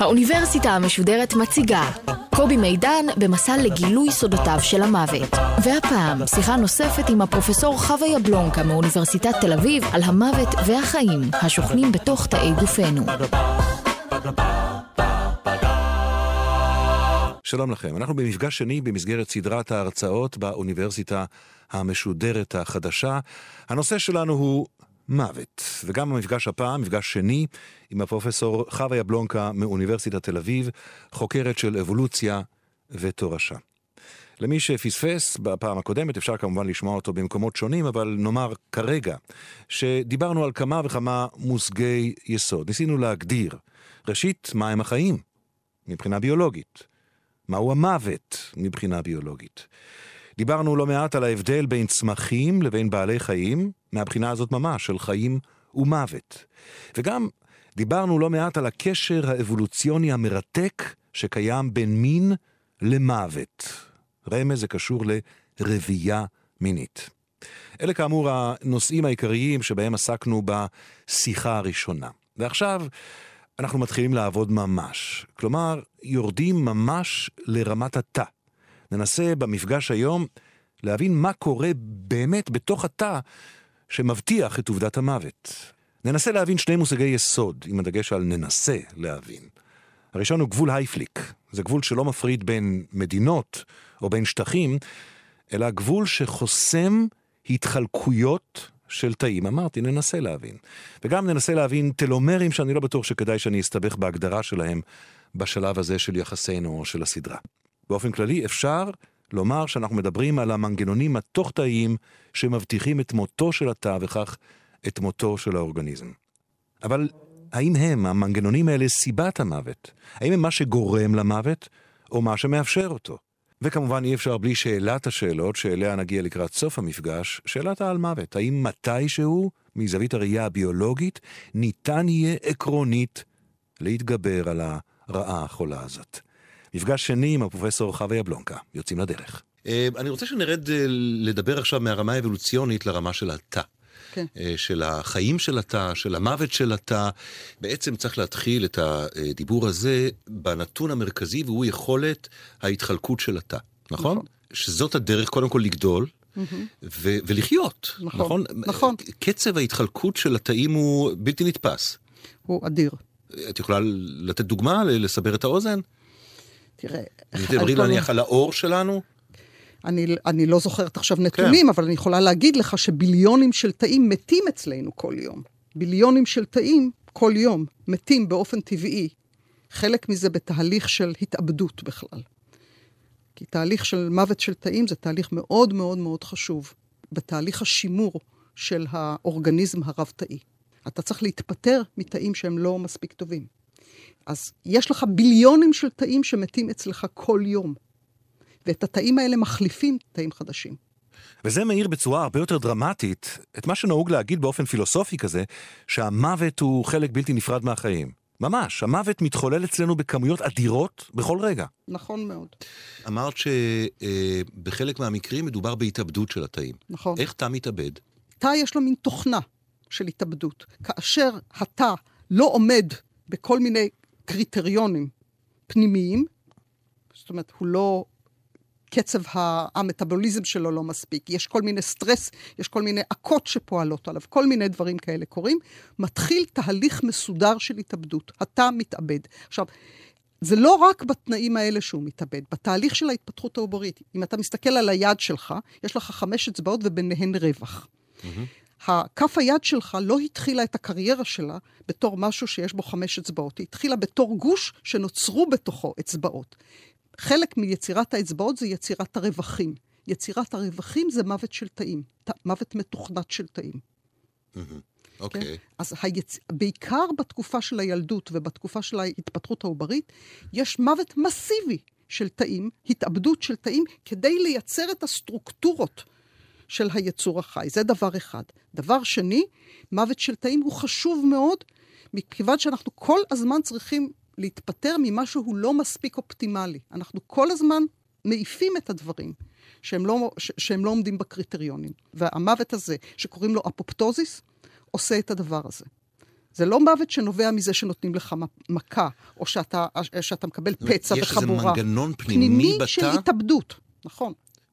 האוניברסיטה המשודרת מציגה קובי מידן במסע לגילוי סודותיו של המוות. והפעם, שיחה נוספת עם הפרופסור חווה יבלונקה מאוניברסיטת תל אביב על המוות והחיים השוכנים בתוך תאי גופנו. שלום לכם, אנחנו במפגש שני במסגרת סדרת ההרצאות באוניברסיטה המשודרת החדשה. הנושא שלנו הוא מוות, וגם המפגש הפעם, מפגש שני, עם הפרופסור חווה יבלונקה מאוניברסיטת תל אביב, חוקרת של אבולוציה ותורשה. למי שפספס בפעם הקודמת, אפשר כמובן לשמוע אותו במקומות שונים, אבל נאמר כרגע, שדיברנו על כמה וכמה מושגי יסוד. ניסינו להגדיר, ראשית, מהם החיים, מבחינה ביולוגית. מהו המוות מבחינה ביולוגית. דיברנו לא מעט על ההבדל בין צמחים לבין בעלי חיים, מהבחינה הזאת ממש, של חיים ומוות. וגם דיברנו לא מעט על הקשר האבולוציוני המרתק שקיים בין מין למוות. רמז זה קשור לרבייה מינית. אלה כאמור הנושאים העיקריים שבהם עסקנו בשיחה הראשונה. ועכשיו אנחנו מתחילים לעבוד ממש. כלומר, יורדים ממש לרמת התא. ננסה במפגש היום להבין מה קורה באמת בתוך התא שמבטיח את עובדת המוות. ננסה להבין שני מושגי יסוד, עם הדגש על ננסה להבין. הראשון הוא גבול הייפליק. זה גבול שלא מפריד בין מדינות או בין שטחים, אלא גבול שחוסם התחלקויות של תאים. אמרתי, ננסה להבין. וגם ננסה להבין טלומרים שאני לא בטוח שכדאי שאני אסתבך בהגדרה שלהם בשלב הזה של יחסינו או של הסדרה. באופן כללי אפשר לומר שאנחנו מדברים על המנגנונים התוך-תאיים שמבטיחים את מותו של התא וכך את מותו של האורגניזם. אבל האם הם, המנגנונים האלה, סיבת המוות? האם הם מה שגורם למוות, או מה שמאפשר אותו? וכמובן אי אפשר בלי שאלת השאלות, שאליה נגיע לקראת סוף המפגש, שאלת העל מוות. האם מתישהו, מזווית הראייה הביולוגית, ניתן יהיה עקרונית להתגבר על הרעה החולה הזאת? מפגש שני עם הפרופסור חווה יבלונקה. יוצאים לדרך. אה, אני רוצה שנרד אה, לדבר עכשיו מהרמה האבולוציונית לרמה של התא. כן. אה, של החיים של התא, של המוות של התא. בעצם צריך להתחיל את הדיבור הזה בנתון המרכזי, והוא יכולת ההתחלקות של התא, נכון? נכון. שזאת הדרך קודם כל לגדול. Mm-hmm. ו- ולחיות, נכון, נכון? נכון. קצב ההתחלקות של התאים הוא בלתי נתפס. הוא אדיר. את יכולה לתת דוגמה, לסבר את האוזן? תראה... תדברי להניח על האור שלנו? אני, אני לא זוכרת עכשיו נתונים, כן. אבל אני יכולה להגיד לך שביליונים של תאים מתים אצלנו כל יום. ביליונים של תאים כל יום מתים באופן טבעי. חלק מזה בתהליך של התאבדות בכלל. כי תהליך של מוות של תאים זה תהליך מאוד מאוד מאוד חשוב בתהליך השימור של האורגניזם הרב-תאי. אתה צריך להתפטר מתאים שהם לא מספיק טובים. אז יש לך ביליונים של תאים שמתים אצלך כל יום. ואת התאים האלה מחליפים תאים חדשים. וזה מאיר בצורה הרבה יותר דרמטית את מה שנהוג להגיד באופן פילוסופי כזה, שהמוות הוא חלק בלתי נפרד מהחיים. ממש, המוות מתחולל אצלנו בכמויות אדירות בכל רגע. נכון מאוד. אמרת שבחלק מהמקרים מדובר בהתאבדות של התאים. נכון. איך תא מתאבד? תא יש לו מין תוכנה של התאבדות. כאשר התא לא עומד בכל מיני קריטריונים פנימיים, זאת אומרת, הוא לא קצב המטאבוליזם שלו לא מספיק, יש כל מיני סטרס, יש כל מיני עקות שפועלות עליו, כל מיני דברים כאלה קורים, מתחיל תהליך מסודר של התאבדות. אתה מתאבד. עכשיו, זה לא רק בתנאים האלה שהוא מתאבד, בתהליך של ההתפתחות העוברית. אם אתה מסתכל על היד שלך, יש לך חמש אצבעות וביניהן רווח. Mm-hmm. הכף היד שלך לא התחילה את הקריירה שלה בתור משהו שיש בו חמש אצבעות, היא התחילה בתור גוש שנוצרו בתוכו אצבעות. חלק מיצירת האצבעות זה יצירת הרווחים. יצירת הרווחים זה מוות של תאים, מוות מתוכנת של תאים. אוקיי. Okay. כן? אז היצ... בעיקר בתקופה של הילדות ובתקופה של ההתפתחות העוברית, יש מוות מסיבי של תאים, התאבדות של תאים, כדי לייצר את הסטרוקטורות של היצור החי. זה דבר אחד. דבר שני, מוות של תאים הוא חשוב מאוד, מכיוון שאנחנו כל הזמן צריכים להיפטר ממשהו לא מספיק אופטימלי. אנחנו כל הזמן מעיפים את הדברים. שהם לא, ש, שהם לא עומדים בקריטריונים. והמוות הזה, שקוראים לו אפופטוזיס, עושה את הדבר הזה. זה לא מוות שנובע מזה שנותנים לך מכה, או שאתה, שאתה מקבל פצע יש וחבורה. יש איזה מנגנון פנימי, פנימי בתא? של התאבדות, נכון.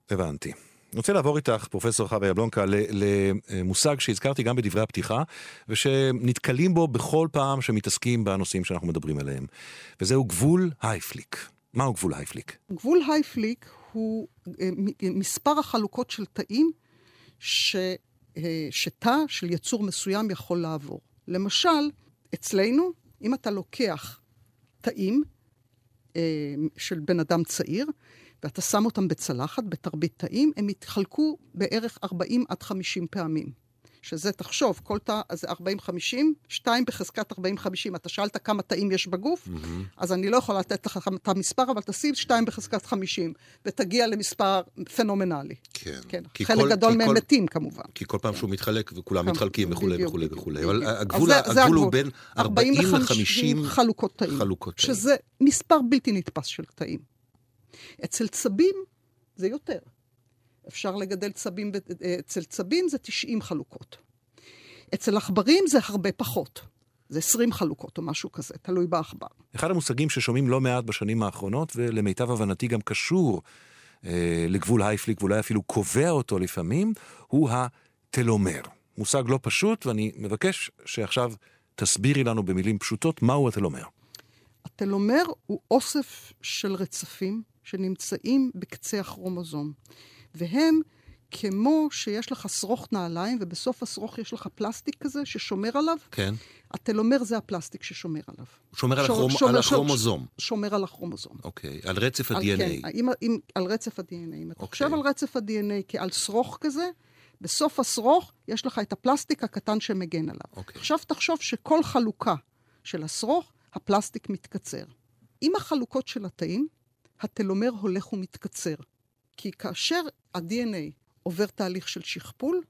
הבנתי. אני רוצה לעבור איתך, פרופסור חווה יבלונקה, למושג שהזכרתי גם בדברי הפתיחה, ושנתקלים בו בכל פעם שמתעסקים בנושאים שאנחנו מדברים עליהם, וזהו גבול הייפליק. מהו גבול הייפליק? גבול הייפליק הוא אה, מספר החלוקות של תאים ש... אה, שתא של יצור מסוים יכול לעבור. למשל, אצלנו, אם אתה לוקח תאים אה, של בן אדם צעיר, ואתה שם אותם בצלחת, בתרבית תאים, הם יתחלקו בערך 40 עד 50 פעמים. שזה, תחשוב, כל תא, אז 40-50, 2 בחזקת 40-50. אתה שאלת כמה תאים יש בגוף, mm-hmm. אז אני לא יכולה לתת לך את המספר, אבל תשים 2 בחזקת 50, ותגיע למספר פנומנלי. כן. כן. חלק כל, גדול מהם כל, מתים, כמובן. כי כל פעם כן. שהוא מתחלק, וכולם כן. מתחלקים וכולי וכולי וכולי. אבל הגבול, זה, הגבול, זה הוא בין 40 ל-50 חלוקות תאים. חלוקות תאים. שזה מספר בלתי נתפס של תאים. אצל צבים זה יותר. אפשר לגדל צבים, אצל צבים זה 90 חלוקות. אצל עכברים זה הרבה פחות. זה 20 חלוקות או משהו כזה, תלוי בעכבר. אחד המושגים ששומעים לא מעט בשנים האחרונות, ולמיטב הבנתי גם קשור אה, לגבול הייפליק, ואולי אפילו קובע אותו לפעמים, הוא הטלומר. מושג לא פשוט, ואני מבקש שעכשיו תסבירי לנו במילים פשוטות מהו הטלומר. הטלומר הוא אוסף של רצפים שנמצאים בקצה הכרומוזום. והם כמו שיש לך שרוך נעליים, ובסוף השרוך יש לך פלסטיק כזה ששומר עליו. כן. הטלומר זה הפלסטיק ששומר עליו. שומר על, הכרומ... שומר, על הכרומוזום. שומר על הכרומוזום. אוקיי, על רצף ה-DNA. כן, אם, אם, על רצף ה-DNA. אם אתה חושב אוקיי. על רצף ה-DNA כעל שרוך כזה, בסוף השרוך יש לך את הפלסטיק הקטן שמגן עליו. אוקיי. עכשיו תחשוב שכל חלוקה של השרוך, הפלסטיק מתקצר. עם החלוקות של התאים, הטלומר הולך ומתקצר. כי כאשר ה-DNA עובר תהליך של שכפול,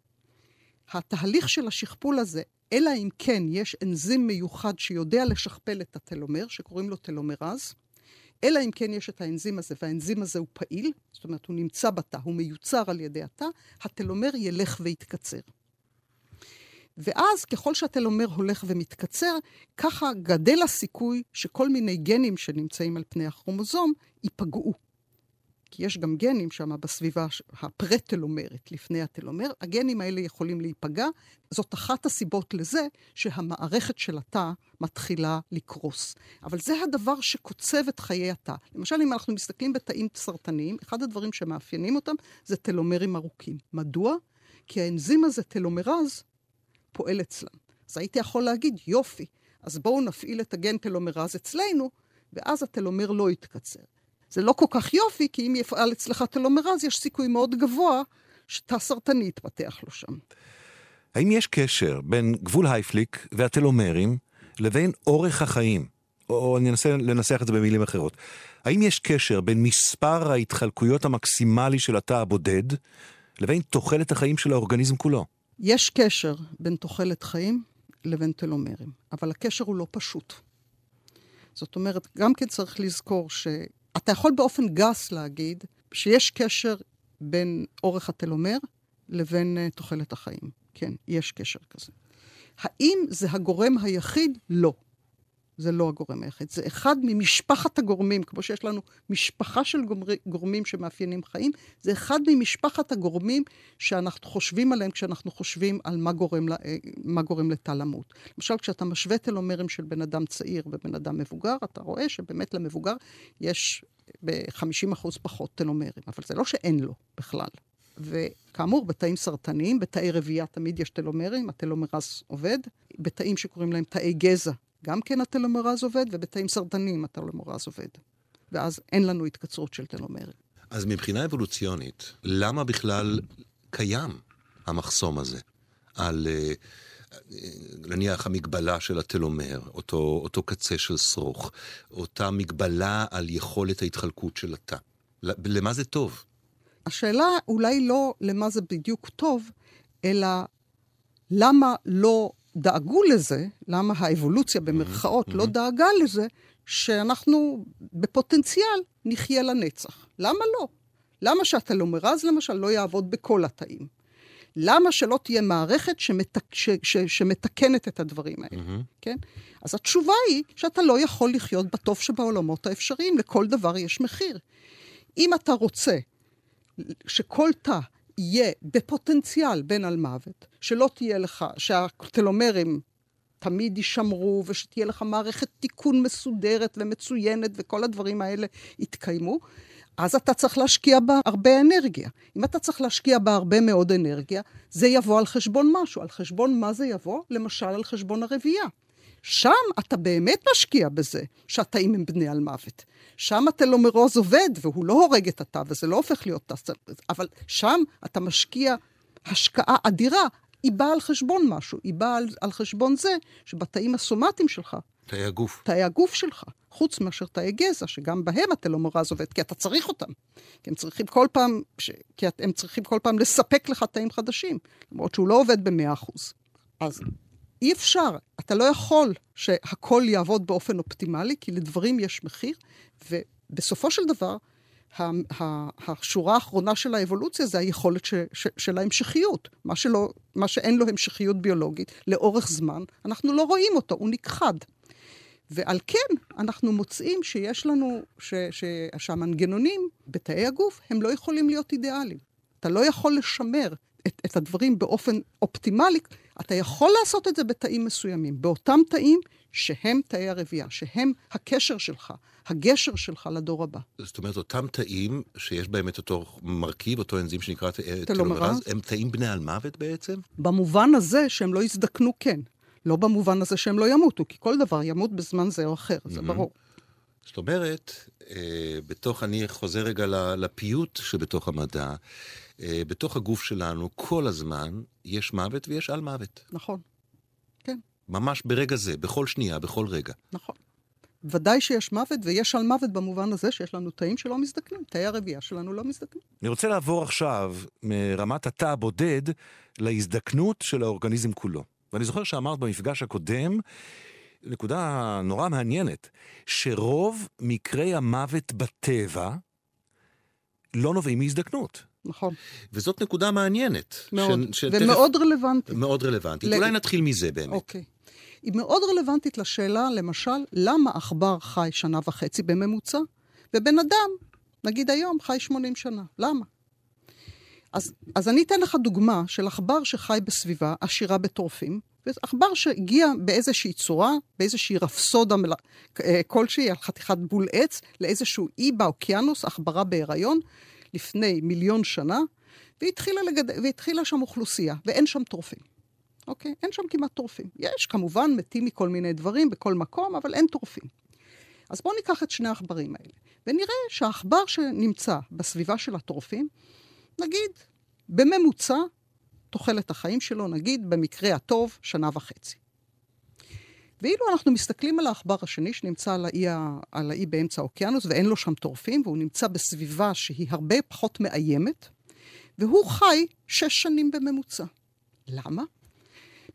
התהליך של השכפול הזה, אלא אם כן יש אנזים מיוחד שיודע לשכפל את הטלומר, שקוראים לו טלומרז, אלא אם כן יש את האנזים הזה, והאנזים הזה הוא פעיל, זאת אומרת, הוא נמצא בתא, הוא מיוצר על ידי התא, הטלומר ילך ויתקצר. ואז ככל שהטלומר הולך ומתקצר, ככה גדל הסיכוי שכל מיני גנים שנמצאים על פני הכרומוזום ייפגעו. כי יש גם גנים שם בסביבה הפרה-טלומרית, לפני הטלומר. הגנים האלה יכולים להיפגע. זאת אחת הסיבות לזה שהמערכת של התא מתחילה לקרוס. אבל זה הדבר שקוצב את חיי התא. למשל, אם אנחנו מסתכלים בתאים סרטניים, אחד הדברים שמאפיינים אותם זה טלומרים ארוכים. מדוע? כי האנזים הזה, טלומרז, פועל אצלם. אז הייתי יכול להגיד, יופי, אז בואו נפעיל את הגן טלומרז אצלנו, ואז הטלומר לא יתקצר. זה לא כל כך יופי, כי אם יפעל אצלך טלומרז, יש סיכוי מאוד גבוה שתא סרטני יתפתח לו שם. האם יש קשר בין גבול הייפליק והטלומרים לבין אורך החיים? או אני אנסה לנסח את זה במילים אחרות. האם יש קשר בין מספר ההתחלקויות המקסימלי של התא הבודד לבין תוחלת החיים של האורגניזם כולו? יש קשר בין תוחלת חיים לבין טלומרים, אבל הקשר הוא לא פשוט. זאת אומרת, גם כן צריך לזכור ש... אתה יכול באופן גס להגיד שיש קשר בין אורך הטלומר לבין uh, תוחלת החיים. כן, יש קשר כזה. האם זה הגורם היחיד? לא. זה לא הגורם היחיד. זה אחד ממשפחת הגורמים, כמו שיש לנו משפחה של גורמים שמאפיינים חיים, זה אחד ממשפחת הגורמים שאנחנו חושבים עליהם כשאנחנו חושבים על מה גורם, אה, מה גורם לתא למות. למשל, כשאתה משווה טלומרים של בן אדם צעיר ובן אדם מבוגר, אתה רואה שבאמת למבוגר יש ב-50% פחות טלומרים, אבל זה לא שאין לו בכלל. וכאמור, בתאים סרטניים, בתאי רבייה תמיד יש טלומרים, הטלומרז עובד. בתאים שקוראים להם תאי גזע, גם כן הטלומרז עובד, ובתאים סרטניים הטלומרז עובד. ואז אין לנו התקצרות של טלומרים. אז מבחינה אבולוציונית, למה בכלל קיים המחסום הזה על... uh, נניח המגבלה של הטלומר, אותו, אותו קצה של שרוך, אותה מגבלה על יכולת ההתחלקות של התא. למה זה טוב? השאלה אולי לא למה זה בדיוק טוב, אלא למה לא דאגו לזה, למה האבולוציה במרכאות mm-hmm. לא דאגה לזה, שאנחנו בפוטנציאל נחיה לנצח. למה לא? למה שהטלומרז למשל לא יעבוד בכל התאים? למה שלא תהיה מערכת שמתק, ש, ש, שמתקנת את הדברים האלה, mm-hmm. כן? אז התשובה היא שאתה לא יכול לחיות בטוב שבעולמות האפשריים, לכל דבר יש מחיר. אם אתה רוצה שכל תא יהיה בפוטנציאל בן על מוות, שלא תהיה לך, שהטלומרים תמיד יישמרו, ושתהיה לך מערכת תיקון מסודרת ומצוינת, וכל הדברים האלה יתקיימו, אז אתה צריך להשקיע בה הרבה אנרגיה. אם אתה צריך להשקיע בה הרבה מאוד אנרגיה, זה יבוא על חשבון משהו. על חשבון מה זה יבוא? למשל על חשבון הרבייה. שם אתה באמת משקיע בזה שהתאים הם בני על מוות. שם הטלומרוז עובד, והוא לא הורג את התא, וזה לא הופך להיות תא, אבל שם אתה משקיע השקעה אדירה. היא באה על חשבון משהו, היא באה על, על חשבון זה שבתאים הסומטיים שלך, תאי הגוף. תאי הגוף שלך, חוץ מאשר תאי גזע, שגם בהם הטלומרז עובד, כי אתה צריך אותם. כי הם צריכים כל פעם, ש... כי הם צריכים כל פעם לספק לך תאים חדשים, למרות שהוא לא עובד ב-100%. אז אי אפשר, אתה לא יכול שהכל יעבוד באופן אופטימלי, כי לדברים יש מחיר, ובסופו של דבר, השורה האחרונה של האבולוציה זה היכולת ש, ש, של ההמשכיות. מה, שלא, מה שאין לו המשכיות ביולוגית לאורך זמן, אנחנו לא רואים אותו, הוא נכחד. ועל כן אנחנו מוצאים שיש לנו, ש, ש, שהמנגנונים בתאי הגוף הם לא יכולים להיות אידיאליים. אתה לא יכול לשמר את, את הדברים באופן אופטימלי, אתה יכול לעשות את זה בתאים מסוימים, באותם תאים שהם תאי הרבייה, שהם הקשר שלך, הגשר שלך לדור הבא. זאת אומרת, אותם תאים שיש בהם את אותו מרכיב, אותו אנזים שנקרא טלומרז, הם תאים בני על מוות בעצם? במובן הזה שהם לא יזדקנו, כן. לא במובן הזה שהם לא ימותו, כי כל דבר ימות בזמן זה או אחר, זה ברור. זאת אומרת, אה, בתוך, אני חוזר רגע לפיוט שבתוך המדע, אה, בתוך הגוף שלנו כל הזמן יש מוות ויש על מוות. נכון, כן. ממש ברגע זה, בכל שנייה, בכל רגע. נכון. ודאי שיש מוות, ויש על מוות במובן הזה שיש לנו תאים שלא מזדקנים, תאי הרבייה שלנו לא מזדקנים. אני רוצה לעבור עכשיו מרמת התא הבודד להזדקנות של האורגניזם כולו. ואני זוכר שאמרת במפגש הקודם, נקודה נורא מעניינת, שרוב מקרי המוות בטבע לא נובעים מהזדקנות. נכון. וזאת נקודה מעניינת. מאוד, ש... ומאוד שתכף... רלוונטית. מאוד רלוונטית. ל... אולי נתחיל מזה באמת. אוקיי. היא מאוד רלוונטית לשאלה, למשל, למה עכבר חי שנה וחצי בממוצע, ובן אדם, נגיד היום, חי 80 שנה. למה? אז, אז אני אתן לך דוגמה של עכבר שחי בסביבה עשירה בטורפים, ועכבר שהגיע באיזושהי צורה, באיזושהי רפסודה אה, כלשהי, על חתיכת בול עץ, לאיזשהו אי באוקיינוס, עכברה בהיריון, לפני מיליון שנה, והתחילה, לגד... והתחילה שם אוכלוסייה, ואין שם טורפים. אוקיי? אין שם כמעט טורפים. יש כמובן מתים מכל מיני דברים בכל מקום, אבל אין טורפים. אז בואו ניקח את שני העכברים האלה, ונראה שהעכבר שנמצא בסביבה של הטורפים, נגיד, בממוצע, תוחלת החיים שלו, נגיד, במקרה הטוב, שנה וחצי. ואילו אנחנו מסתכלים על העכבר השני שנמצא על האי, על האי באמצע האוקיינוס ואין לו שם טורפים, והוא נמצא בסביבה שהיא הרבה פחות מאיימת, והוא חי שש שנים בממוצע. למה?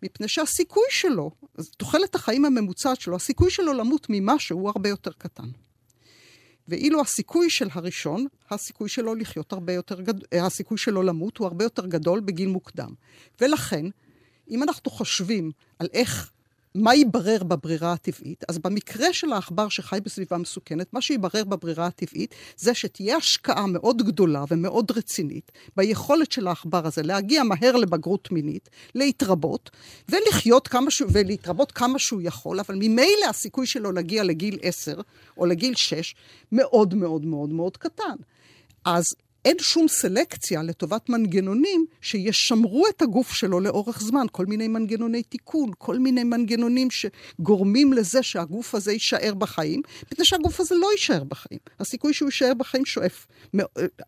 מפני שהסיכוי שלו, תוחלת החיים הממוצעת שלו, הסיכוי שלו למות ממשהו הוא הרבה יותר קטן. ואילו הסיכוי של הראשון, הסיכוי שלו לחיות הרבה יותר גדול, הסיכוי שלו למות הוא הרבה יותר גדול בגיל מוקדם. ולכן, אם אנחנו חושבים על איך מה יברר בברירה הטבעית? אז במקרה של העכבר שחי בסביבה מסוכנת, מה שיברר בברירה הטבעית זה שתהיה השקעה מאוד גדולה ומאוד רצינית ביכולת של העכבר הזה להגיע מהר לבגרות מינית, להתרבות, ולחיות כמה שהוא, ולהתרבות כמה שהוא יכול, אבל ממילא הסיכוי שלו להגיע לגיל 10 או לגיל 6 מאוד מאוד מאוד מאוד קטן. אז אין שום סלקציה לטובת מנגנונים שישמרו את הגוף שלו לאורך זמן, כל מיני מנגנוני תיקון, כל מיני מנגנונים שגורמים לזה שהגוף הזה יישאר בחיים, מפני שהגוף הזה לא יישאר בחיים. הסיכוי שהוא יישאר בחיים שואף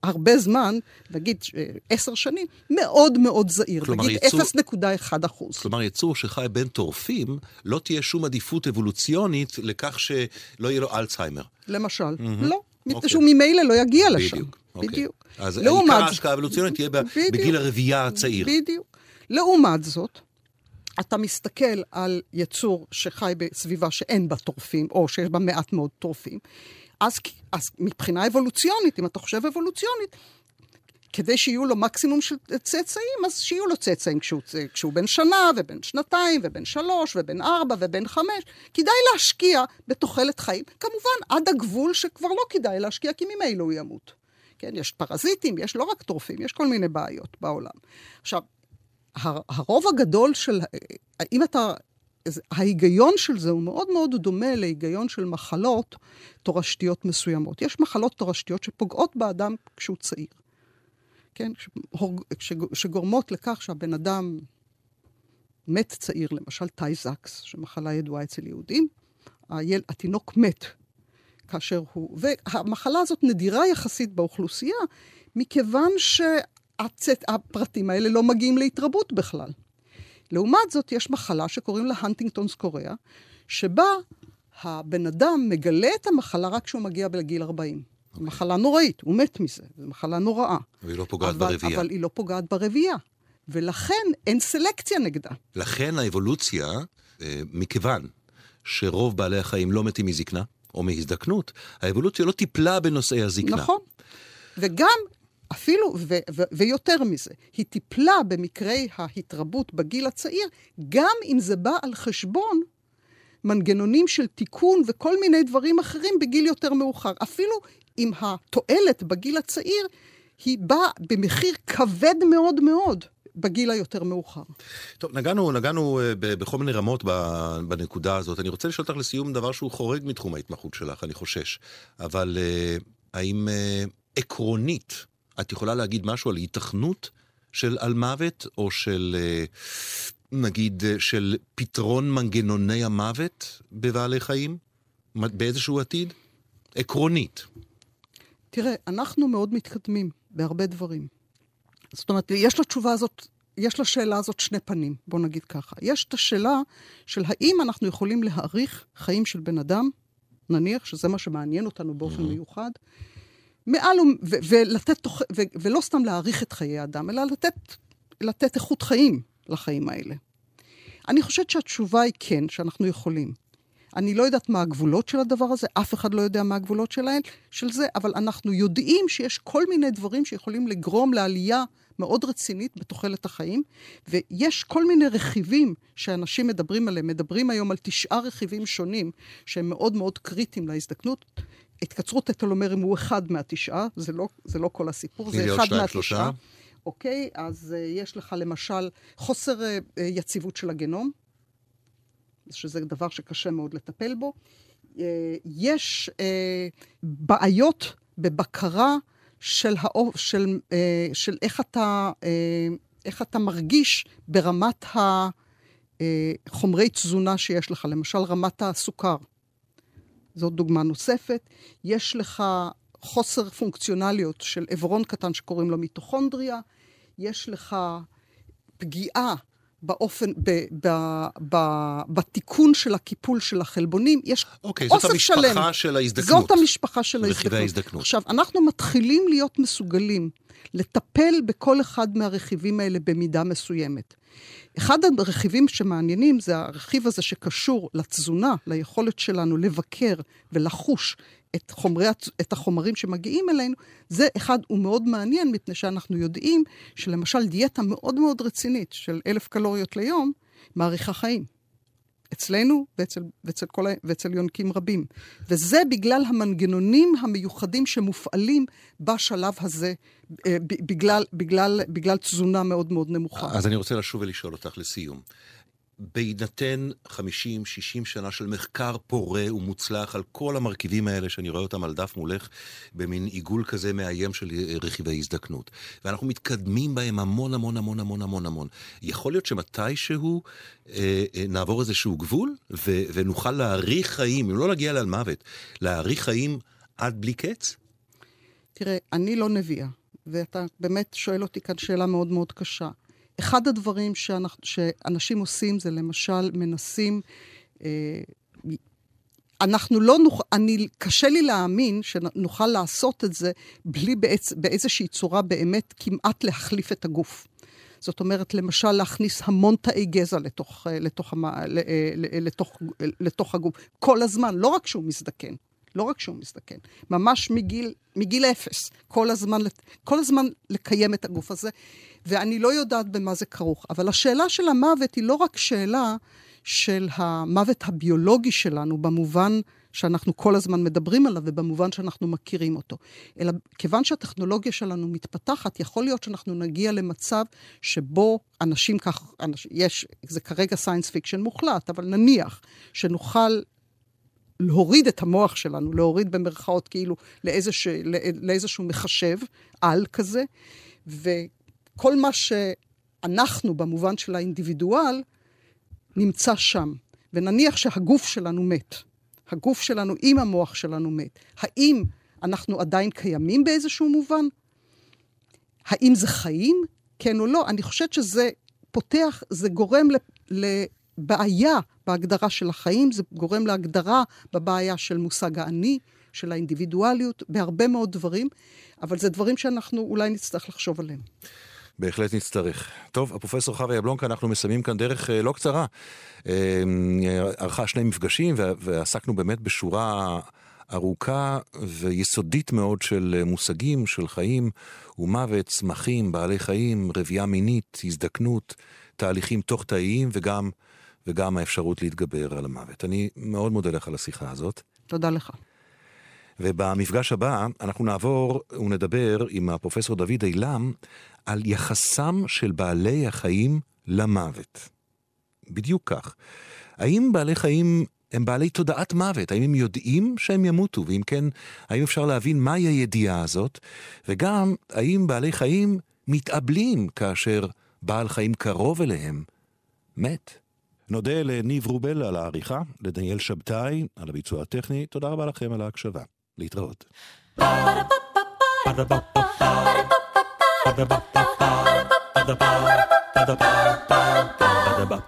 הרבה זמן, נגיד אה, עשר שנים, מאוד מאוד זהיר, נגיד יצור... 0.1 אחוז. כלומר, יצור שחי בין טורפים, לא תהיה שום עדיפות אבולוציונית לכך שלא יהיה לו אלצהיימר. למשל, mm-hmm. לא. מפני אוקיי. שהוא ממילא לא יגיע לשם. בדיוק. אוקיי. בדיוק. אז עיקר ההשקעה האבולוציונית תהיה בגיל הרבייה הצעיר. בדיוק. לעומת זאת, אתה מסתכל על יצור שחי בסביבה שאין בה טורפים, או שיש בה מעט מאוד טורפים, אז, אז מבחינה אבולוציונית, אם אתה חושב אבולוציונית, כדי שיהיו לו מקסימום של צאצאים, אז שיהיו לו צאצאים כשהוא, כשהוא בן שנה, ובן שנתיים, ובן שלוש, ובן ארבע, ובן חמש. כדאי להשקיע בתוחלת חיים, כמובן עד הגבול שכבר לא כדאי להשקיע, כי ממילא הוא ימות. כן, יש פרזיטים, יש לא רק טורפים, יש כל מיני בעיות בעולם. עכשיו, הרוב הגדול של, אם אתה, ההיגיון של זה הוא מאוד מאוד דומה להיגיון של מחלות תורשתיות מסוימות. יש מחלות תורשתיות שפוגעות באדם כשהוא צעיר. כן? שגורמות לכך שהבן אדם מת צעיר, למשל טייזקס, שמחלה ידועה אצל יהודים, היל, התינוק מת כאשר הוא... והמחלה הזאת נדירה יחסית באוכלוסייה, מכיוון שהפרטים האלה לא מגיעים להתרבות בכלל. לעומת זאת, יש מחלה שקוראים לה הנטינגטונס קוריאה, שבה הבן אדם מגלה את המחלה רק כשהוא מגיע בגיל 40. זו מחלה נוראית, הוא מת מזה, זו מחלה נוראה. והיא לא פוגעת אבל, ברבייה. אבל היא לא פוגעת ברבייה, ולכן אין סלקציה נגדה. לכן האבולוציה, אה, מכיוון שרוב בעלי החיים לא מתים מזקנה, או מהזדקנות, האבולוציה לא טיפלה בנושאי הזקנה. נכון. וגם, אפילו, ו- ו- ויותר מזה, היא טיפלה במקרי ההתרבות בגיל הצעיר, גם אם זה בא על חשבון מנגנונים של תיקון וכל מיני דברים אחרים בגיל יותר מאוחר. אפילו אם התועלת בגיל הצעיר היא באה במחיר כבד מאוד מאוד. בגיל היותר מאוחר. טוב, נגענו, נגענו אה, בכל מיני רמות בנקודה הזאת. אני רוצה לשאול אותך לסיום דבר שהוא חורג מתחום ההתמחות שלך, אני חושש. אבל אה, האם אה, עקרונית את יכולה להגיד משהו על היתכנות של על מוות, או של, נגיד, של פתרון מנגנוני המוות בבעלי חיים? באיזשהו עתיד? עקרונית. תראה, אנחנו מאוד מתקדמים בהרבה דברים. זאת אומרת, יש לתשובה הזאת, יש לשאלה הזאת שני פנים, בוא נגיד ככה. יש את השאלה של האם אנחנו יכולים להעריך חיים של בן אדם, נניח, שזה מה שמעניין אותנו באופן mm-hmm. מיוחד, מעל ו- ולתת, תוך, ו- ולא סתם להעריך את חיי האדם, אלא לתת, לתת איכות חיים לחיים האלה. אני חושבת שהתשובה היא כן, שאנחנו יכולים. אני לא יודעת מה הגבולות של הדבר הזה, אף אחד לא יודע מה הגבולות שלהם, של זה, אבל אנחנו יודעים שיש כל מיני דברים שיכולים לגרום לעלייה מאוד רצינית בתוחלת החיים, ויש כל מיני רכיבים שאנשים מדברים עליהם. מדברים היום על תשעה רכיבים שונים שהם מאוד מאוד קריטיים להזדקנות. התקצרות הטלומרים הוא אחד מהתשעה, זה לא, זה לא כל הסיפור, זה אחד מהתשעה. אוקיי, אז uh, יש לך למשל חוסר uh, יציבות של הגנום, שזה דבר שקשה מאוד לטפל בו. אה, יש אה, בעיות בבקרה של, האופ, של, אה, של איך, אתה, איך אתה מרגיש ברמת החומרי תזונה שיש לך, למשל רמת הסוכר. זאת דוגמה נוספת. יש לך חוסר פונקציונליות של עברון קטן שקוראים לו מיטוכונדריה. יש לך פגיעה באופן, ב, ב, ב, בתיקון של הקיפול של החלבונים, יש אוקיי, אוסף שלם. אוקיי, זאת המשפחה של ההזדקנות. זאת המשפחה של ההזדקנות. ההזדקנות. עכשיו, אנחנו מתחילים להיות מסוגלים לטפל בכל אחד מהרכיבים האלה במידה מסוימת. אחד הרכיבים שמעניינים זה הרכיב הזה שקשור לתזונה, ליכולת שלנו לבקר ולחוש את, חומרי, את החומרים שמגיעים אלינו, זה אחד, הוא מאוד מעניין, מפני שאנחנו יודעים שלמשל דיאטה מאוד מאוד רצינית של אלף קלוריות ליום, מאריכה חיים. אצלנו ואצל, ואצל, כל, ואצל יונקים רבים. וזה בגלל המנגנונים המיוחדים שמופעלים בשלב הזה, אה, בגלל, בגלל, בגלל תזונה מאוד מאוד נמוכה. אז אני רוצה לשוב ולשאול אותך לסיום. בהינתן 50-60 שנה של מחקר פורה ומוצלח על כל המרכיבים האלה שאני רואה אותם על דף מולך במין עיגול כזה מאיים של רכיבי הזדקנות. ואנחנו מתקדמים בהם המון המון המון המון המון המון. יכול להיות שמתישהו אה, אה, נעבור איזשהו גבול ו- ונוכל להאריך חיים, אם לא נגיע לאל מוות, להאריך חיים עד בלי קץ? תראה, אני לא נביאה, ואתה באמת שואל אותי כאן שאלה מאוד מאוד קשה. אחד הדברים שאנחנו, שאנשים עושים זה למשל מנסים, אה, אנחנו לא נוכל, אני, קשה לי להאמין שנוכל לעשות את זה בלי באיז, באיזושהי צורה באמת כמעט להחליף את הגוף. זאת אומרת, למשל, להכניס המון תאי גזע לתוך, לתוך, לתוך, לתוך, לתוך הגוף, כל הזמן, לא רק שהוא מזדקן. לא רק שהוא מזדקן, ממש מגיל, מגיל אפס, כל הזמן, כל הזמן לקיים את הגוף הזה, ואני לא יודעת במה זה כרוך. אבל השאלה של המוות היא לא רק שאלה של המוות הביולוגי שלנו, במובן שאנחנו כל הזמן מדברים עליו ובמובן שאנחנו מכירים אותו. אלא כיוון שהטכנולוגיה שלנו מתפתחת, יכול להיות שאנחנו נגיע למצב שבו אנשים כך, אנשים, יש, זה כרגע science fiction מוחלט, אבל נניח שנוכל להוריד את המוח שלנו, להוריד במרכאות כאילו לאיזוש, לאיזשהו מחשב על כזה, וכל מה שאנחנו במובן של האינדיבידואל, נמצא שם. ונניח שהגוף שלנו מת. הגוף שלנו עם המוח שלנו מת. האם אנחנו עדיין קיימים באיזשהו מובן? האם זה חיים? כן או לא? אני חושבת שזה פותח, זה גורם לבעיה בהגדרה של החיים, זה גורם להגדרה בבעיה של מושג האני, של האינדיבידואליות, בהרבה מאוד דברים, אבל זה דברים שאנחנו אולי נצטרך לחשוב עליהם. בהחלט נצטרך. טוב, הפרופסור חווה יבלונקה, אנחנו מסיימים כאן דרך אה, לא קצרה. אה, ערכה שני מפגשים ועסקנו באמת בשורה ארוכה ויסודית מאוד של מושגים, של חיים ומוות, צמחים, בעלי חיים, רבייה מינית, הזדקנות, תהליכים תוך תאיים וגם, וגם האפשרות להתגבר על המוות. אני מאוד מודה לך על השיחה הזאת. תודה לך. ובמפגש הבא אנחנו נעבור ונדבר עם הפרופסור דוד אילם על יחסם של בעלי החיים למוות. בדיוק כך. האם בעלי חיים הם בעלי תודעת מוות? האם הם יודעים שהם ימותו? ואם כן, האם אפשר להבין מהי הידיעה הזאת? וגם, האם בעלי חיים מתאבלים כאשר בעל חיים קרוב אליהם מת? נודה לניב רובל על העריכה, לדניאל שבתאי על הביצוע הטכני. תודה רבה לכם על ההקשבה. להתראות.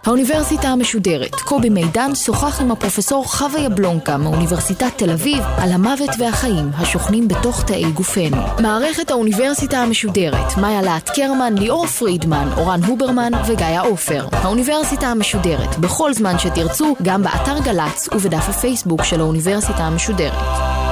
האוניברסיטה המשודרת, קובי מידן שוחח עם הפרופסור חווה יבלונקה מאוניברסיטת תל אביב על המוות והחיים השוכנים בתוך תאי גופנו. מערכת האוניברסיטה המשודרת, מאיה להט קרמן, ליאור פרידמן, אורן הוברמן וגיא עופר. האוניברסיטה המשודרת, בכל זמן שתרצו, גם באתר גל"צ ובדף הפייסבוק של האוניברסיטה המשודרת.